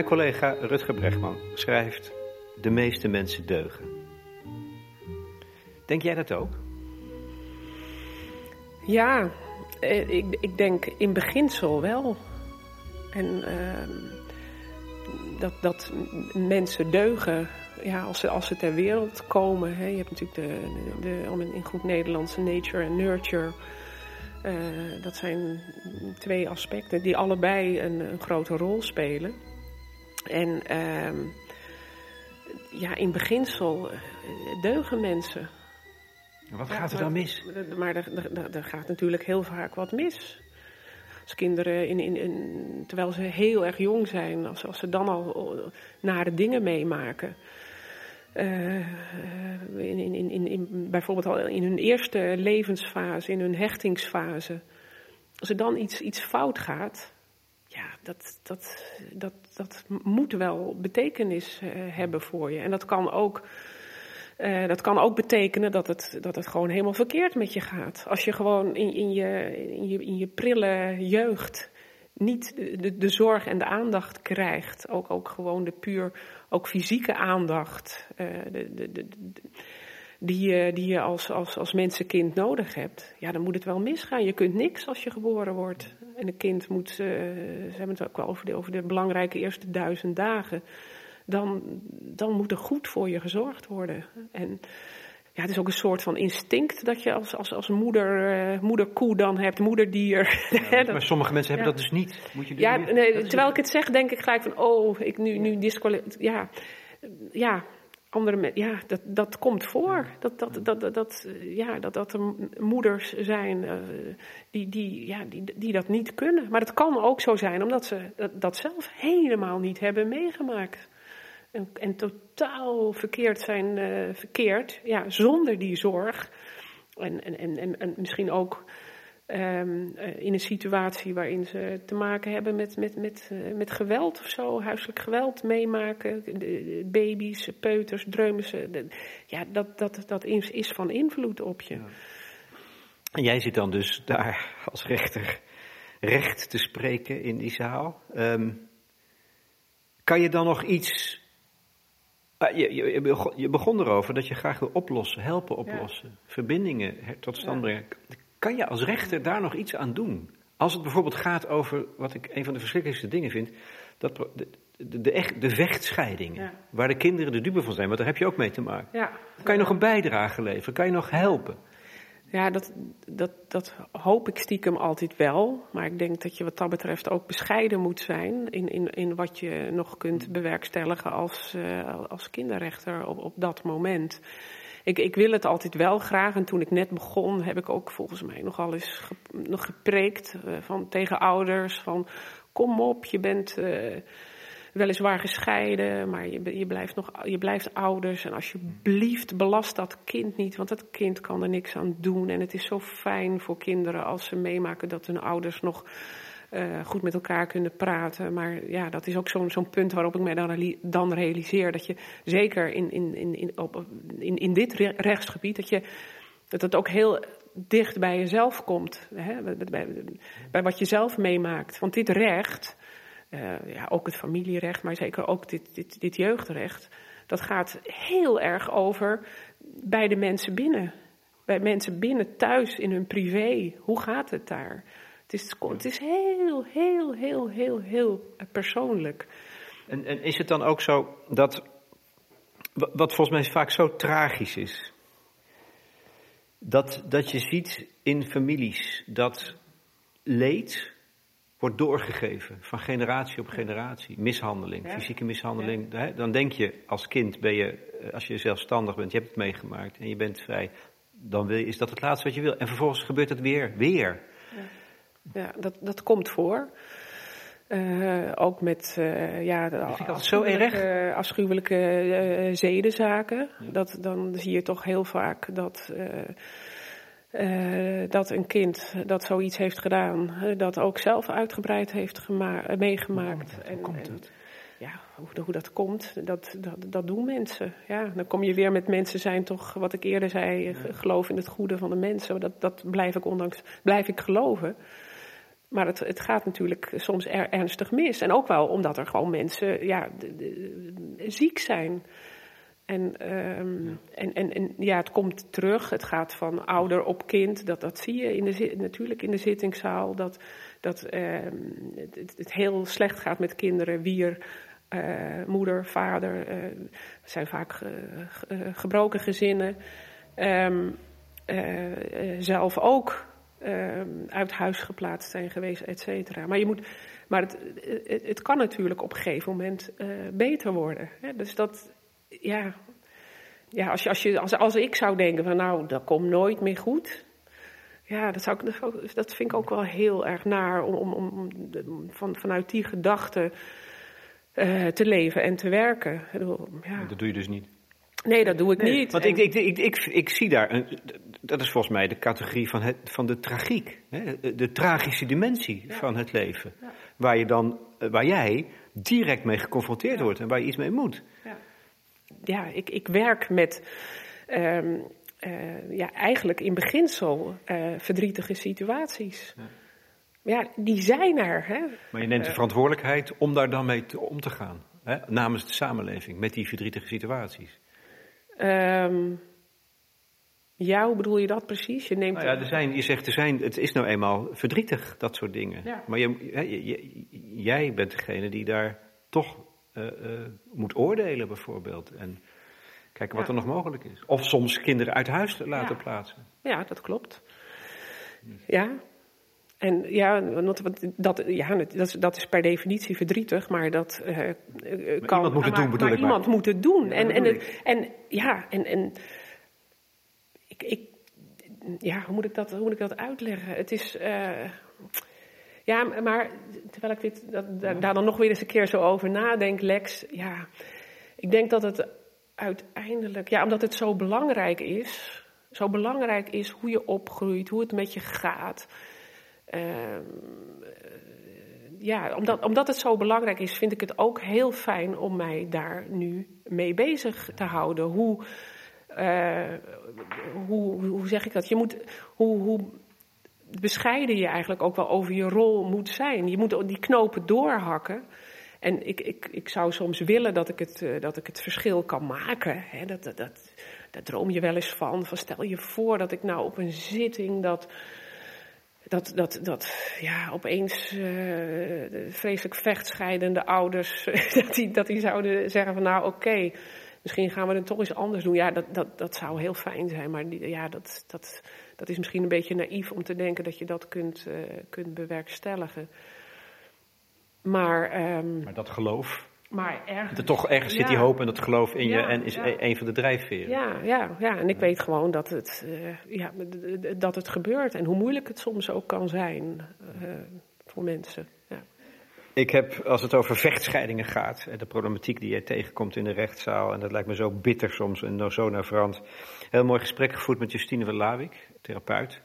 Collega Rutger Bregman schrijft: De meeste mensen deugen. Denk jij dat ook? Ja, eh, ik, ik denk in beginsel wel. En uh, dat, dat mensen deugen ja, als, ze, als ze ter wereld komen. Hè. Je hebt natuurlijk de, de, de in goed Nederlands nature en nurture. Uh, dat zijn twee aspecten die allebei een, een grote rol spelen. En uh, ja, in beginsel eh, deugen mensen. Wat gaat er dan mis? Maar er, er, gaat natuurlijk heel vaak wat mis. Als kinderen, in, in, in, terwijl ze heel erg jong zijn, als, als ze dan al nare dingen meemaken. Uh, in, in, in, in, bijvoorbeeld al in hun eerste levensfase, in hun hechtingsfase. Als er dan iets, iets fout gaat, dat, dat, dat, dat moet wel betekenis uh, hebben voor je. En dat kan ook. Uh, dat kan ook betekenen dat het, dat het gewoon helemaal verkeerd met je gaat. Als je gewoon in, in, je, in, je, in je prille jeugd niet de, de zorg en de aandacht krijgt. Ook, ook gewoon de puur, ook fysieke aandacht. De, de, de, die, je, die je als, als, als mensenkind nodig hebt. Ja, dan moet het wel misgaan. Je kunt niks als je geboren wordt. En een kind moet, uh, ze hebben het ook wel over de, over de belangrijke eerste duizend dagen. Dan, dan moet er goed voor je gezorgd worden. En ja, het is ook een soort van instinct dat je als, als, als moeder, uh, moederkoe dan hebt, moederdier. Ja, maar sommige mensen hebben dat dus niet. Moet je ja, nee, terwijl ik het zeg, denk ik gelijk van, oh, ik nu, nu disqualificeer. Ja, ja, andere ja, dat, dat komt voor. Dat, dat, dat, dat, ja, dat, dat er moeders zijn uh, die, die, ja, die, die dat niet kunnen. Maar het kan ook zo zijn omdat ze dat, dat zelf helemaal niet hebben meegemaakt. En, en totaal verkeerd zijn uh, verkeerd, ja, zonder die zorg. En, en, en, en misschien ook Um, in een situatie waarin ze te maken hebben met, met, met, uh, met geweld of zo, huiselijk geweld meemaken, de, baby's, peuters, dreumen ze. ja, dat, dat, dat is, is van invloed op je. Ja. En jij zit dan dus daar als rechter recht te spreken in die zaal. Um, kan je dan nog iets. Uh, je, je, je, begon erover dat je graag wil oplossen, helpen oplossen, ja. verbindingen tot stand brengen. Ja. Kan je als rechter daar nog iets aan doen? Als het bijvoorbeeld gaat over, wat ik een van de verschrikkelijkste dingen vind, dat de, de, de, echt, de vechtscheidingen, ja. waar de kinderen de dupe van zijn, want daar heb je ook mee te maken. Ja. Kan je nog een bijdrage leveren? Kan je nog helpen? Ja, dat, dat, dat hoop ik stiekem altijd wel. Maar ik denk dat je wat dat betreft ook bescheiden moet zijn in, in, in wat je nog kunt bewerkstelligen als, uh, als kinderrechter op, op dat moment ik, ik wil het altijd wel graag. En toen ik net begon, heb ik ook volgens mij nogal eens nog gepreekt uh, van, tegen ouders. Van kom op, je bent uh, weliswaar gescheiden, maar je, je, blijft nog, je blijft ouders. En alsjeblieft, belast dat kind niet, want dat kind kan er niks aan doen. En het is zo fijn voor kinderen als ze meemaken dat hun ouders nog uh, goed met elkaar kunnen praten. Maar ja, dat is ook zo'n punt waarop ik mij dan, dan realiseer dat je zeker in, in, in, in, op, in, in dit rechtsgebied, dat, je, dat het ook heel dicht bij jezelf komt. Hè? Bij, wat je zelf meemaakt. Want dit recht, uh, ja, ook het familierecht, maar zeker ook dit, dit, dit jeugdrecht, dat gaat heel erg over bij de mensen binnen. Bij mensen binnen, thuis, in hun privé. Hoe gaat het daar? Het is, het is heel, heel, heel, heel, heel persoonlijk. En, en is het dan ook zo dat, wat volgens mij vaak zo tragisch is, dat, dat je ziet in families dat leed wordt doorgegeven van generatie op generatie. Mishandeling, fysieke mishandeling. Ja. Dan denk je als kind, ben je, eh, als je zelfstandig bent, je hebt het meegemaakt en je bent vrij, dan wil je, is dat het laatste wat je wil. En vervolgens gebeurt het weer, weer ja dat, dat komt voor. Uh, ook met uh, ja, afschuwelijke, afschuwelijke uh, zedenzaken. Ja. Dat, dan zie je toch heel vaak dat, dat een kind dat zoiets heeft gedaan, dat ook zelf uitgebreid heeft meegemaakt. Hoe, en, komt het? ja, hoe, hoe, dat komt, dat, dat, dat doen mensen. Ja, dan kom je weer met mensen zijn toch, wat ik eerder zei, ja. geloof in het goede van de mensen. Dat, dat blijf ik ondanks, blijf ik geloven. Maar het, het gaat natuurlijk soms er, ernstig mis. En ook wel omdat er gewoon mensen ja, de, de, ziek zijn. En, um, ja. En, en, en ja, het komt terug. Het gaat van ouder op kind. Dat, dat zie je in de, natuurlijk in de zittingszaal. Dat, dat um, het, het, heel slecht gaat met kinderen. Wier, uh, moeder, vader. Uh, zijn vaak gebroken gezinnen. Um, zelf ook uit huis geplaatst zijn geweest, et cetera. Maar, je moet, maar het, het, kan natuurlijk op een gegeven moment uh, beter worden. Hè? Dus dat, ja, ja als, je, als, je, als, als ik zou denken van nou, dat komt nooit meer goed. Ja, dat, zou, dat, dat vind ik ook wel heel erg naar om, om, om van, vanuit die gedachte uh, te leven en te werken. Dat doe je dus niet. Nee, dat doe ik nee, niet. Want en... ik, ik, ik, ik, ik, zie daar, een, dat is volgens mij de categorie van, het, van de tragiek. Hè? De tragische dimensie ja. van het leven. Ja. Waar, je dan, waar jij direct mee geconfronteerd ja. wordt en waar je iets mee moet. Ja, ik, ik werk met um, uh, ja, eigenlijk in beginsel uh, verdrietige situaties. Ja, die zijn er. Hè? Maar je neemt de verantwoordelijkheid om daar dan mee te, om te gaan. Hè? Namens de samenleving met die verdrietige situaties. Um, Ja, hoe bedoel je dat precies? Je, neemt nou ja, er zijn, je zegt, er zijn, het is nou eenmaal verdrietig, dat soort dingen. Ja. Maar je, je, jij bent degene die daar toch uh, uh, moet oordelen, bijvoorbeeld. En kijken wat Ja. er nog mogelijk is. Of soms kinderen uit huis laten Ja. plaatsen. Ja, dat klopt. Ja. En ja, want dat, ja, dat, is, dat is per definitie verdrietig, maar dat eh, eh, kan. iemand moet het doen, bedoel maar ik maar. iemand moet het doen. Ja, en, en, het- en ja, en, en ik, ik, ja, hoe moet ik dat, hoe moet ik dat uitleggen? Het is. eh, ja, maar terwijl ik dit, dat, daar, daar dan nog weer eens een keer zo over nadenk, Lex. Ja, ik denk dat het uiteindelijk, ja, omdat het zo belangrijk is, zo belangrijk is hoe je opgroeit, hoe het met je gaat. Ehm, eh, ja, omdat, omdat het zo belangrijk is, vind ik het ook heel fijn om mij daar nu mee bezig te houden. Hoe, eh, hoe, hoe zeg ik dat? Je moet, hoe, hoe bescheiden je eigenlijk ook wel over je rol moet zijn. Je moet die knopen doorhakken. En ik, ik, ik zou soms willen dat ik het, eh, dat ik het verschil kan maken. Hè? Dat, dat, dat, daar droom je wel eens van. van. Stel je voor dat ik nou op een zitting dat. Dat, dat, dat ja, opeens de vreselijk vechtscheidende ouders. dat, die, dat die zouden zeggen van nou oké, misschien gaan we het toch eens anders doen. Ja, dat, dat, dat zou heel fijn zijn. Maar die- ja, dat, dat, dat is misschien een beetje naïef om te denken dat je dat kunt, eh, kunt bewerkstelligen. Maar, ehm, Maar dat geloof, maar ergens. er toch ergens zit die Ja. hoop en dat geloof in je Ja, en is ja. e- een van de drijfveren. Ja, ja, ja, en ik weet gewoon dat het, eh, ja, dat het gebeurt. En hoe moeilijk het soms ook kan zijn eh, voor mensen. Ja. Ik heb, als het over vechtscheidingen gaat, eh, de problematiek die jij tegenkomt in de rechtszaal, en dat lijkt me zo bitter soms en zo navrant. Heel mooi gesprek gevoerd met Justine van Lawik, therapeut,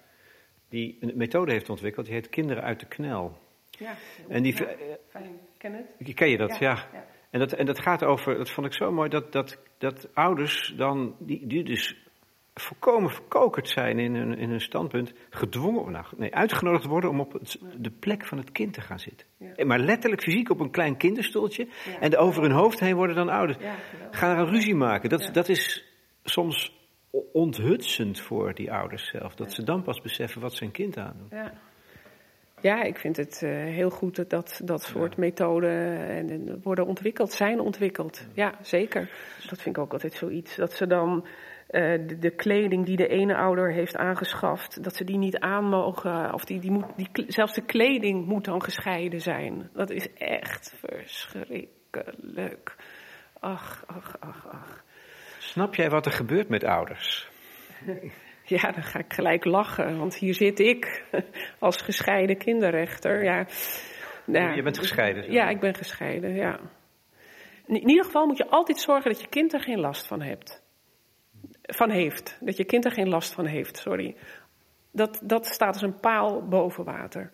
die een methode heeft ontwikkeld, die heet Kinderen uit de Knel. Ja, En die, fijn. Ken het? Ken je dat? Ja. ja. En, dat, en dat gaat over, dat vond ik zo mooi, dat, dat, dat ouders dan, die, die dus volkomen verkokerd zijn in hun, in hun standpunt, gedwongen, nou, nee, uitgenodigd worden om op het- de plek van het kind te gaan zitten. Ja. Maar letterlijk fysiek op een klein kinderstoeltje. Ja. En over hun hoofd heen worden dan ouders. Ja. Gaan er een ruzie maken. Dat, dat is soms onthutsend voor die ouders zelf. Dat ze dan pas beseffen wat zijn kind aandoet. Ja. Ja, ik vind het eh, heel goed dat dat, dat soort methoden en, en worden ontwikkeld, zijn ontwikkeld. Ja, zeker. Dat vind ik ook altijd zoiets. Dat ze dan eh, de, de kleding die de ene ouder heeft aangeschaft, dat ze die niet aan mogen. Of die, die moet, die, zelfs de kleding moet dan gescheiden zijn. Dat is echt verschrikkelijk. Ach, ach, ach, ach. Snap jij wat er gebeurt met ouders? Ja, dan ga ik gelijk lachen, want hier zit ik als gescheiden kinderrechter. Ja. Je bent gescheiden. zo. Ja, ik ben gescheiden, ja. In in ieder geval moet je altijd zorgen dat je kind er geen last van hebt. Van heeft. Dat je kind er geen last van heeft, sorry. Dat, dat staat als een paal boven water.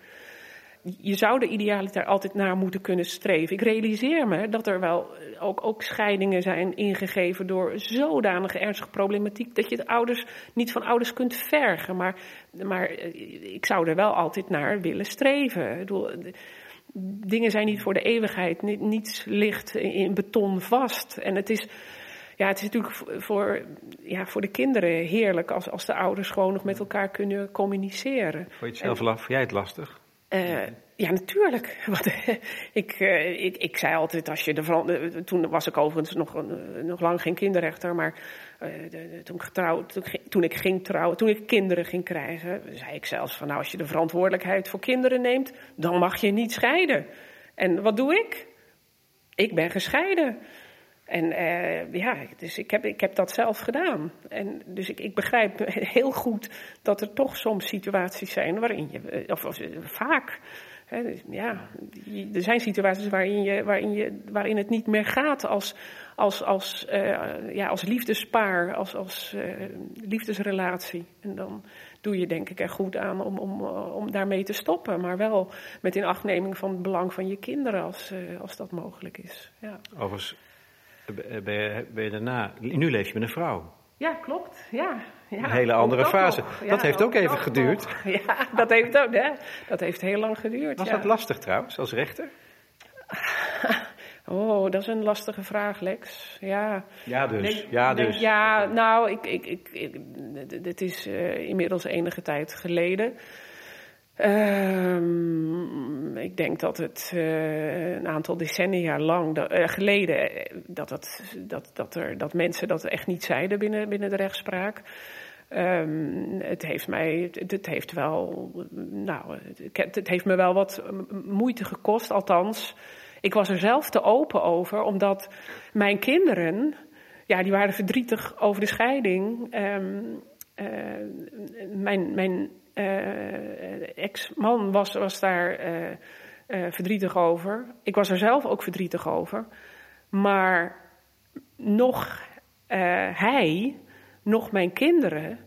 Je zou de idealiter altijd naar moeten kunnen streven. Ik realiseer me dat er wel eh, ook, ook scheidingen zijn ingegeven door zodanige ernstige problematiek dat je het ouders niet van ouders kunt vergen. Maar, maar eh, ik zou er wel altijd naar willen streven. Ik bedoel, eh, dingen zijn niet voor de eeuwigheid. Ni- Niets ligt in beton vast. En het is, ja, het is natuurlijk voor- ja, voor de kinderen heerlijk als, als de ouders gewoon nog met elkaar kunnen communiceren. Vond je het zelf jij het lastig? Eh, ja, natuurlijk. Want, ik, eh, ik, ik zei altijd, als je de eh, toen was ik overigens nog, eh, nog lang geen kinderrechter, maar eh, de- toen, ik getrouwd, toen ik ging trouwen, toen ik kinderen ging krijgen, zei ik zelfs van, nou, als je de verantwoordelijkheid voor kinderen neemt, dan mag je niet scheiden. En wat doe ik? Ik ben gescheiden. En eh, ja, dus ik heb, ik heb dat zelf gedaan. En dus ik, ik begrijp heel goed dat er toch soms situaties zijn waarin je, eh, of, of, eh, vaak, hè, dus, ja, er zijn situaties waarin, je, waarin, je, waarin het niet meer gaat als, als, als, ja, als liefdespaar, als, als liefdesrelatie. En dan doe je denk ik er goed aan om, om, om daarmee te stoppen. Maar wel met inachtneming van het belang van je kinderen als, als dat mogelijk is. Ja. Ben je, ben je daarna... Nu leef je met een vrouw. Ja, klopt. Ja, ja. Een hele andere dat fase. Dat heeft ook even geduurd. Ja, dat heeft ook, hè. Dat heeft heel lang geduurd. Was ja. dat lastig trouwens, als rechter? Oh, dat is een lastige vraag, Lex. Ja, Ja, dus. Ja, dus. ja, nou, ik, ik, ik, ik- dit is eh, inmiddels enige tijd geleden. Ehm, ik denk dat het eh, een aantal decennia lang dat- eh, geleden eh, dat, het, dat, dat, er, dat mensen dat echt niet zeiden binnen, binnen de rechtspraak. Ehm, het heeft mij, het, heeft wel, nou, het, heeft me wel wat moeite gekost, althans. Ik was er zelf te open over, omdat mijn kinderen, ja, die waren verdrietig over de scheiding. Eh, mijn mijn eh, ex-man was, was daar eh, eh, verdrietig over. Ik was er zelf ook verdrietig over. Maar nog hij, nog mijn kinderen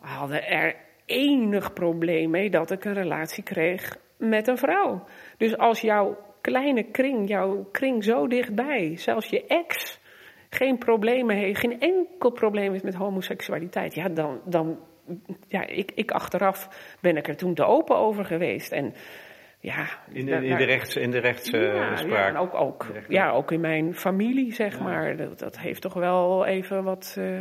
hadden er enig probleem mee dat ik een relatie kreeg met een vrouw. Dus als jouw kleine kring, jouw kring zo dichtbij, zelfs je ex, geen problemen heeft, geen enkel probleem heeft met homoseksualiteit, ja, dan, dan ja, ik, ik achteraf ben ik er toen te open over geweest. En ja, In, in, in de rechts, in de rechtspraak. ja, ja, en ook, ook, ja, ook in mijn familie, zeg maar. Dat, dat heeft toch wel even wat. eh,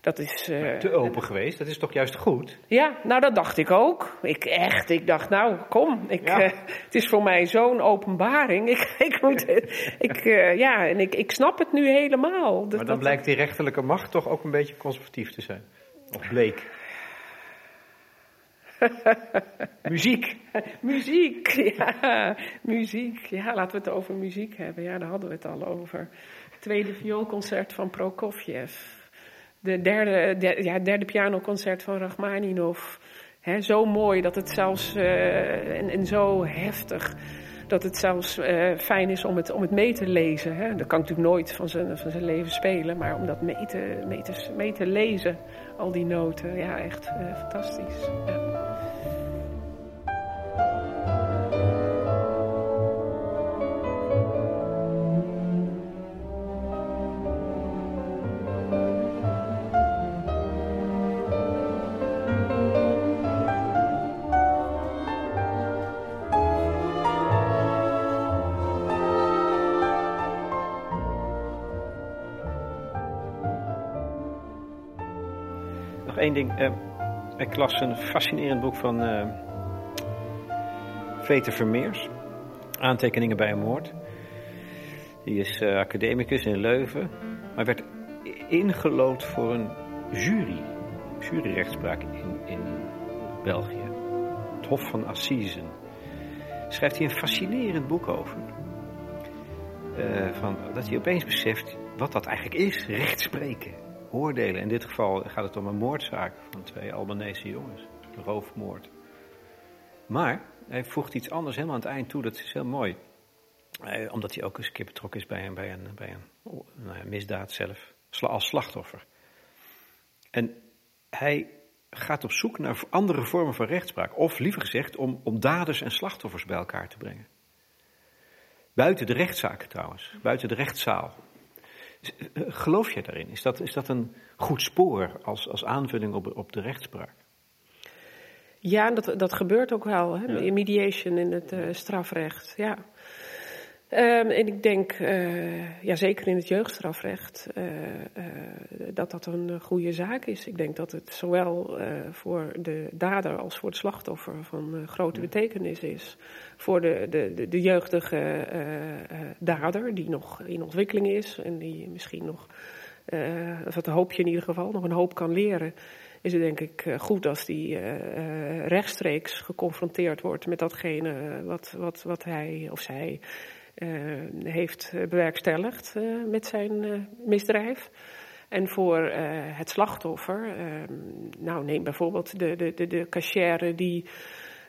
dat is. eh, te open geweest. Dat is toch juist goed? ja, nou dat dacht ik ook. Ik echt, ik dacht, nou kom, ik, Ja. eh, het is voor mij zo'n openbaring. Ik, ik moet, ik, eh, ja, en ik, ik snap het nu helemaal. Dat- Maar dan dat- blijkt die rechterlijke macht toch ook een beetje conservatief te zijn. Of bleek. Muziek. Muziek, ja, muziek. Ja, laten we het over muziek hebben. Ja, daar hadden we het al over. Tweede vioolconcert van Prokofjev. De derde, de- ja, derde pianoconcert van Rachmaninov. Hè, zo mooi dat het zelfs, eh, en, en zo heftig, dat het zelfs eh, fijn is om het, om het mee te lezen. Hè. Dat kan ik natuurlijk nooit van zijn, van zijn leven spelen, maar om dat mee te, mee te, mee te lezen, al die noten, ja, echt eh, fantastisch. Ding. eh, ik las een fascinerend boek van Veter Vermeers. Aantekeningen bij een moord. Die is eh, academicus in Leuven. Maar werd ingelood voor een jury. Juryrechtspraak in, in België. Het Hof van Assisen. Schrijft hij een fascinerend boek over. Van, dat hij opeens beseft wat dat eigenlijk is. Rechtspreken oordelen. In dit geval gaat het om een moordzaak van twee Albanese jongens. Een roofmoord. Maar hij voegt iets anders helemaal aan het eind toe. Dat is heel mooi. Eh, omdat hij ook eens een keer betrokken is bij een, bij bij een, nou misdaad zelf. Als slachtoffer. En hij gaat op zoek naar andere vormen van rechtspraak. Of liever gezegd, om, om daders en slachtoffers bij elkaar te brengen. Buiten de rechtszaken trouwens. Buiten de rechtszaal. Geloof jij daarin? Is dat, is dat een goed spoor als, als aanvulling op, op de rechtspraak? Ja, dat, dat gebeurt ook wel. Hè? Ja. Mediation in het eh, strafrecht, ja. Ehm, en ik denk, eh, ja, zeker in het jeugdstrafrecht, eh, eh, dat dat een goede zaak is. Ik denk dat het zowel voor de dader als voor het slachtoffer van grote betekenis is. Voor de, de, de, de jeugdige dader, die nog in ontwikkeling is en die misschien nog, of dat hoop je in ieder geval, nog een hoop kan leren is het denk ik goed als die rechtstreeks geconfronteerd wordt met datgene wat, wat, wat hij of zij heeft eh, bewerkstelligd eh, met zijn eh, misdrijf. En voor eh, het slachtoffer, eh, nou neem bijvoorbeeld de, de, de, de cachère die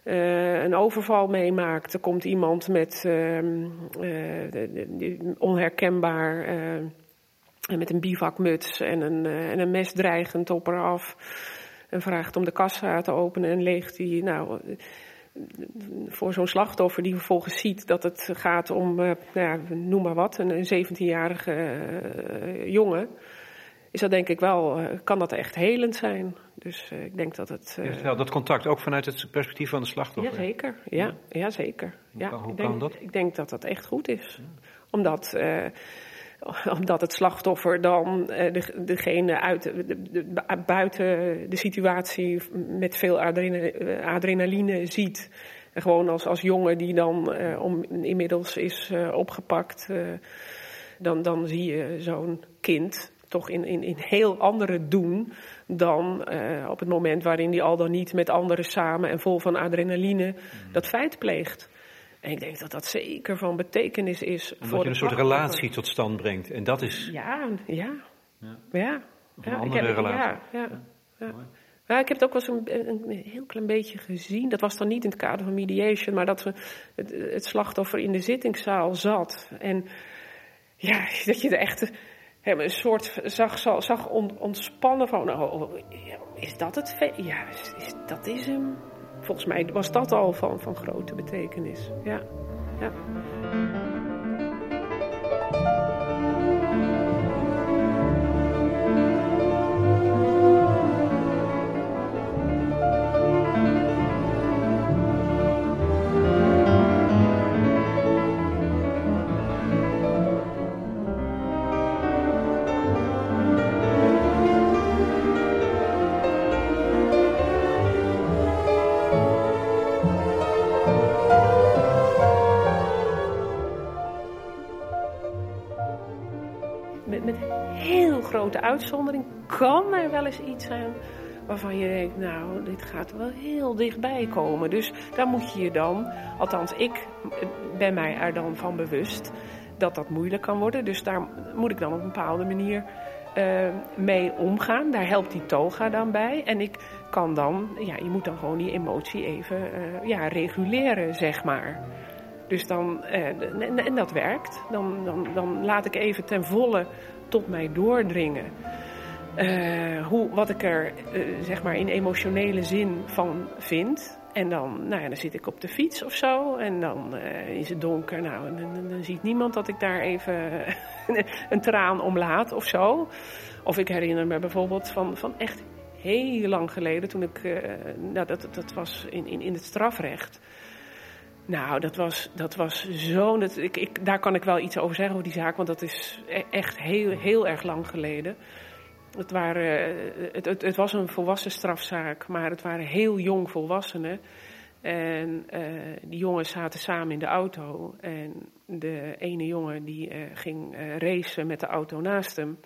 eh, een overval meemaakt. Er komt iemand met ehm, eh, onherkenbaar eh, en met een bivakmuts en een, eh, en een mes dreigend op haar af. En vraagt om de kassa te openen en leegt die. Nou, eh, voor zo'n slachtoffer die vervolgens ziet dat het gaat om, eh, nou ja, noem maar wat, een, een 17-jarige eh, jongen. Is dat denk ik wel, eh, kan dat echt helend zijn. Dus ik denk dat het. eh, Ja, dat contact ook vanuit het perspectief van de slachtoffer. Jazeker, ja, ja zeker. Hoe Ja, kan- hoe ik denk, kan dat? Ik denk dat dat echt goed is. Omdat, uh, omdat het slachtoffer dan de, degene uit, de, de, buiten de situatie met veel adrenaline, adrenaline ziet. En gewoon als, als jongen die dan om, inmiddels is opgepakt, dan, dan zie je zo'n kind toch in, in, in heel andere doen dan op het moment waarin hij al dan niet met anderen samen en vol van adrenaline mm. dat feit pleegt. En ik denk dat dat zeker van betekenis is. Omdat voor je een soort relatie tot stand brengt. En dat is. Ja, ja. Ja. ja. een andere relatie. Ja, ja, ja. ja. ik heb het ook wel eens een, een, heel klein beetje gezien. Dat was dan niet in het kader van mediation, maar dat we het, het slachtoffer in de zittingszaal zat. En ja, dat je er echt een soort zag, zag ontspannen van, oh, oh, is dat het? Ja, is, is, dat is hem. Volgens mij was dat al van, van grote betekenis. Ja, ja. Iets zijn waarvan je denkt, nou, dit gaat wel heel dichtbij komen. Dus daar moet je je dan, althans ik ben mij er dan van bewust dat dat moeilijk kan worden. Dus daar moet ik dan op een bepaalde manier uh, mee omgaan. Daar helpt die toga dan bij. En ik kan dan, ja, je moet dan gewoon die emotie even ja, reguleren, zeg maar. Dus dan, uh, en, dat werkt. Dan, dan, dan laat ik even ten volle tot mij doordringen. Uh, hoe, wat ik er uh, zeg maar in emotionele zin van vind. En dan, nou ja, dan zit ik op de fiets of zo. En dan uh, is het donker. Nou, en dan, ziet niemand dat ik daar even een traan om laat of zo. Of ik herinner me bijvoorbeeld van, van echt heel lang geleden. Toen ik, nou, dat, dat was in, in, in het strafrecht. Nou, dat was, dat was zo. Dat, ik, ik, daar kan ik wel iets over zeggen over die zaak, want dat is e-, echt heel, heel erg lang geleden. Het, waren, het, het, het was een volwassen strafzaak, maar het waren heel jong volwassenen. En uh, die jongens zaten samen in de auto. En de ene jongen die uh, ging racen met de auto naast hem.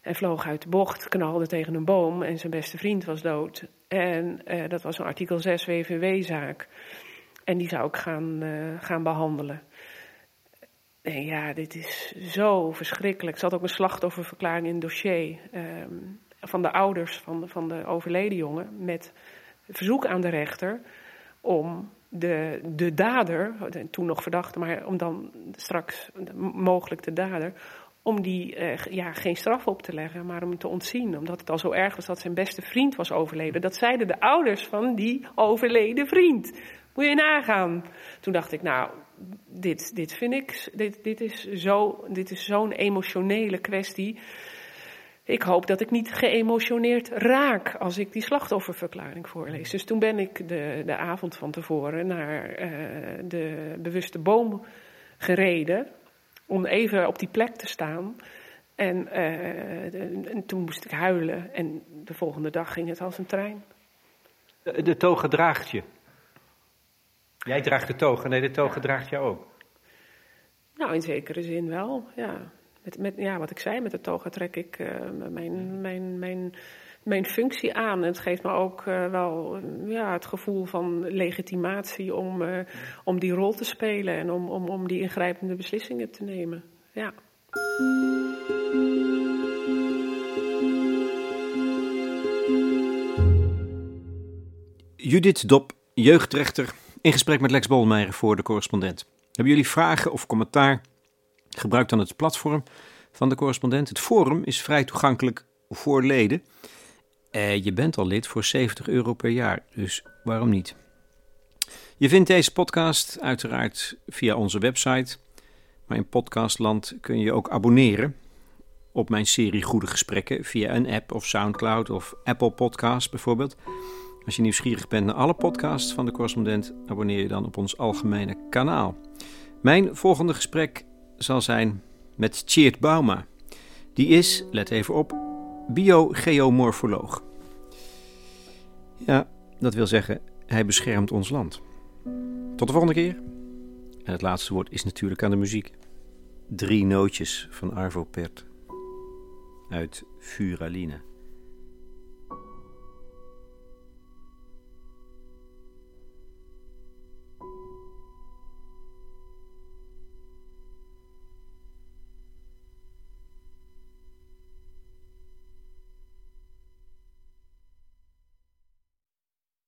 En vloog uit de bocht, knalde tegen een boom en zijn beste vriend was dood. En dat was een artikel 6 WVW-zaak. En die zou ik gaan, gaan behandelen. Ja, dit is zo verschrikkelijk. Er zat ook een slachtofferverklaring in het dossier um, van de ouders van, van de overleden jongen. Met verzoek aan de rechter om de, de dader, toen nog verdachte, maar om dan straks mogelijk de dader, om die uh, ja, geen straf op te leggen, maar om te ontzien. Omdat het al zo erg was dat zijn beste vriend was overleden. Dat zeiden de ouders van die overleden vriend. Moet je nagaan. Toen dacht ik, nou, dit, dit vind ik, dit, dit is zo'n emotionele kwestie. Ik hoop dat ik niet geëmotioneerd raak als ik die slachtofferverklaring voorlees. Dus toen ben ik de, de avond van tevoren naar uh, de bewuste boom gereden. Om even op die plek te staan. En, uh, en toen moest ik huilen. En de volgende dag ging het als een trein. De, de draagt je. Jij draagt de toga, nee, de toga draagt jou ook. Nou, in zekere zin wel, ja. Met, met, ja, wat ik zei, met de toga trek ik uh, mijn, mijn, mijn, mijn functie aan. Het geeft me ook uh, wel ja, het gevoel van legitimatie om, uh, om die rol te spelen en om, om, om die ingrijpende beslissingen te nemen. Ja. Judith Dop, jeugdrechter in gesprek met Lex Bolmeijer voor de correspondent. Hebben jullie vragen of commentaar? Gebruik dan het platform van de correspondent. Het forum is vrij toegankelijk voor leden. Eh, je bent al lid voor 70 euro per jaar, dus waarom niet? Je vindt deze podcast uiteraard via onze website. Maar in podcastland kun je ook abonneren op mijn serie Goede Gesprekken via een app of Soundcloud of Apple Podcast bijvoorbeeld. Als je nieuwsgierig bent naar alle podcasts van de correspondent, abonneer je dan op ons algemene kanaal. Mijn volgende gesprek zal zijn met Tjeerd Bauma. Die is, let even op, biogeomorfoloog. Ja, dat wil zeggen, hij beschermt ons land. Tot de volgende keer. En het laatste woord is natuurlijk aan de muziek. Drie nootjes van Arvo Pärt uit Furaline.